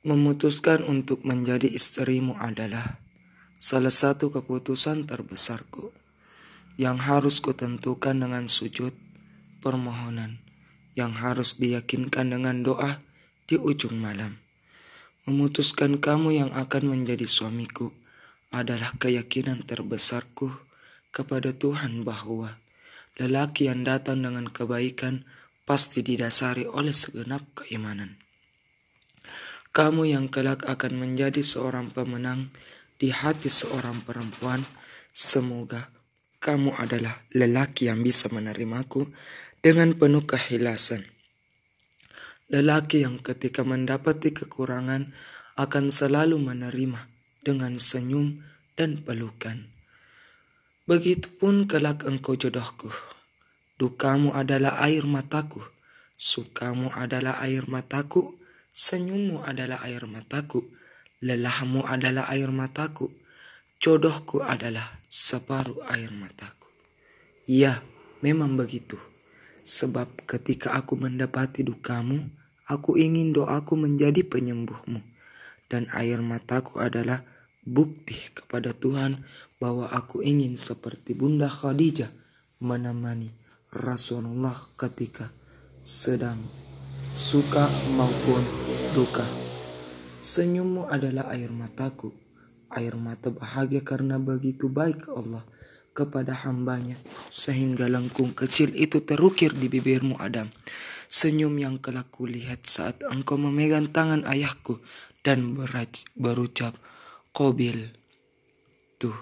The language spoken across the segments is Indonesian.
Memutuskan untuk menjadi istrimu adalah salah satu keputusan terbesarku yang harus kutentukan dengan sujud permohonan yang harus diyakinkan dengan doa di ujung malam. Memutuskan kamu yang akan menjadi suamiku adalah keyakinan terbesarku kepada Tuhan bahwa lelaki yang datang dengan kebaikan pasti didasari oleh segenap keimanan. Kamu yang kelak akan menjadi seorang pemenang di hati seorang perempuan, semoga kamu adalah lelaki yang bisa menerimaku dengan penuh kehilasan. Lelaki yang ketika mendapati kekurangan akan selalu menerima dengan senyum dan pelukan. Begitupun kelak engkau jodohku. Dukamu adalah air mataku, sukamu adalah air mataku, Senyummu adalah air mataku, lelahmu adalah air mataku, jodohku adalah separuh air mataku. Ya, memang begitu. Sebab ketika aku mendapati dukamu, aku ingin doaku menjadi penyembuhmu. Dan air mataku adalah bukti kepada Tuhan bahwa aku ingin seperti Bunda Khadijah menemani Rasulullah ketika sedang suka maupun duka. Senyummu adalah air mataku, air mata bahagia karena begitu baik Allah kepada hambanya, sehingga lengkung kecil itu terukir di bibirmu Adam. Senyum yang kelak kulihat saat engkau memegang tangan ayahku dan berucap, Kobil, tuh.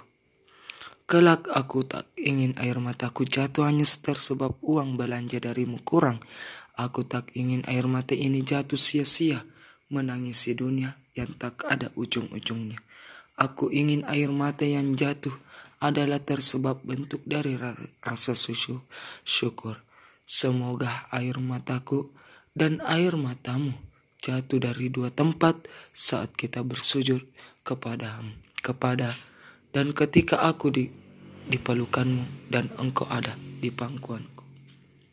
Kelak aku tak ingin air mataku jatuh hanya sebab uang belanja darimu kurang. Aku tak ingin air mata ini jatuh sia-sia menangisi dunia yang tak ada ujung-ujungnya. Aku ingin air mata yang jatuh adalah tersebab bentuk dari rasa susu, syukur. Semoga air mataku dan air matamu jatuh dari dua tempat saat kita bersujud kepada kepada dan ketika aku di di pelukanmu dan engkau ada di pangkuan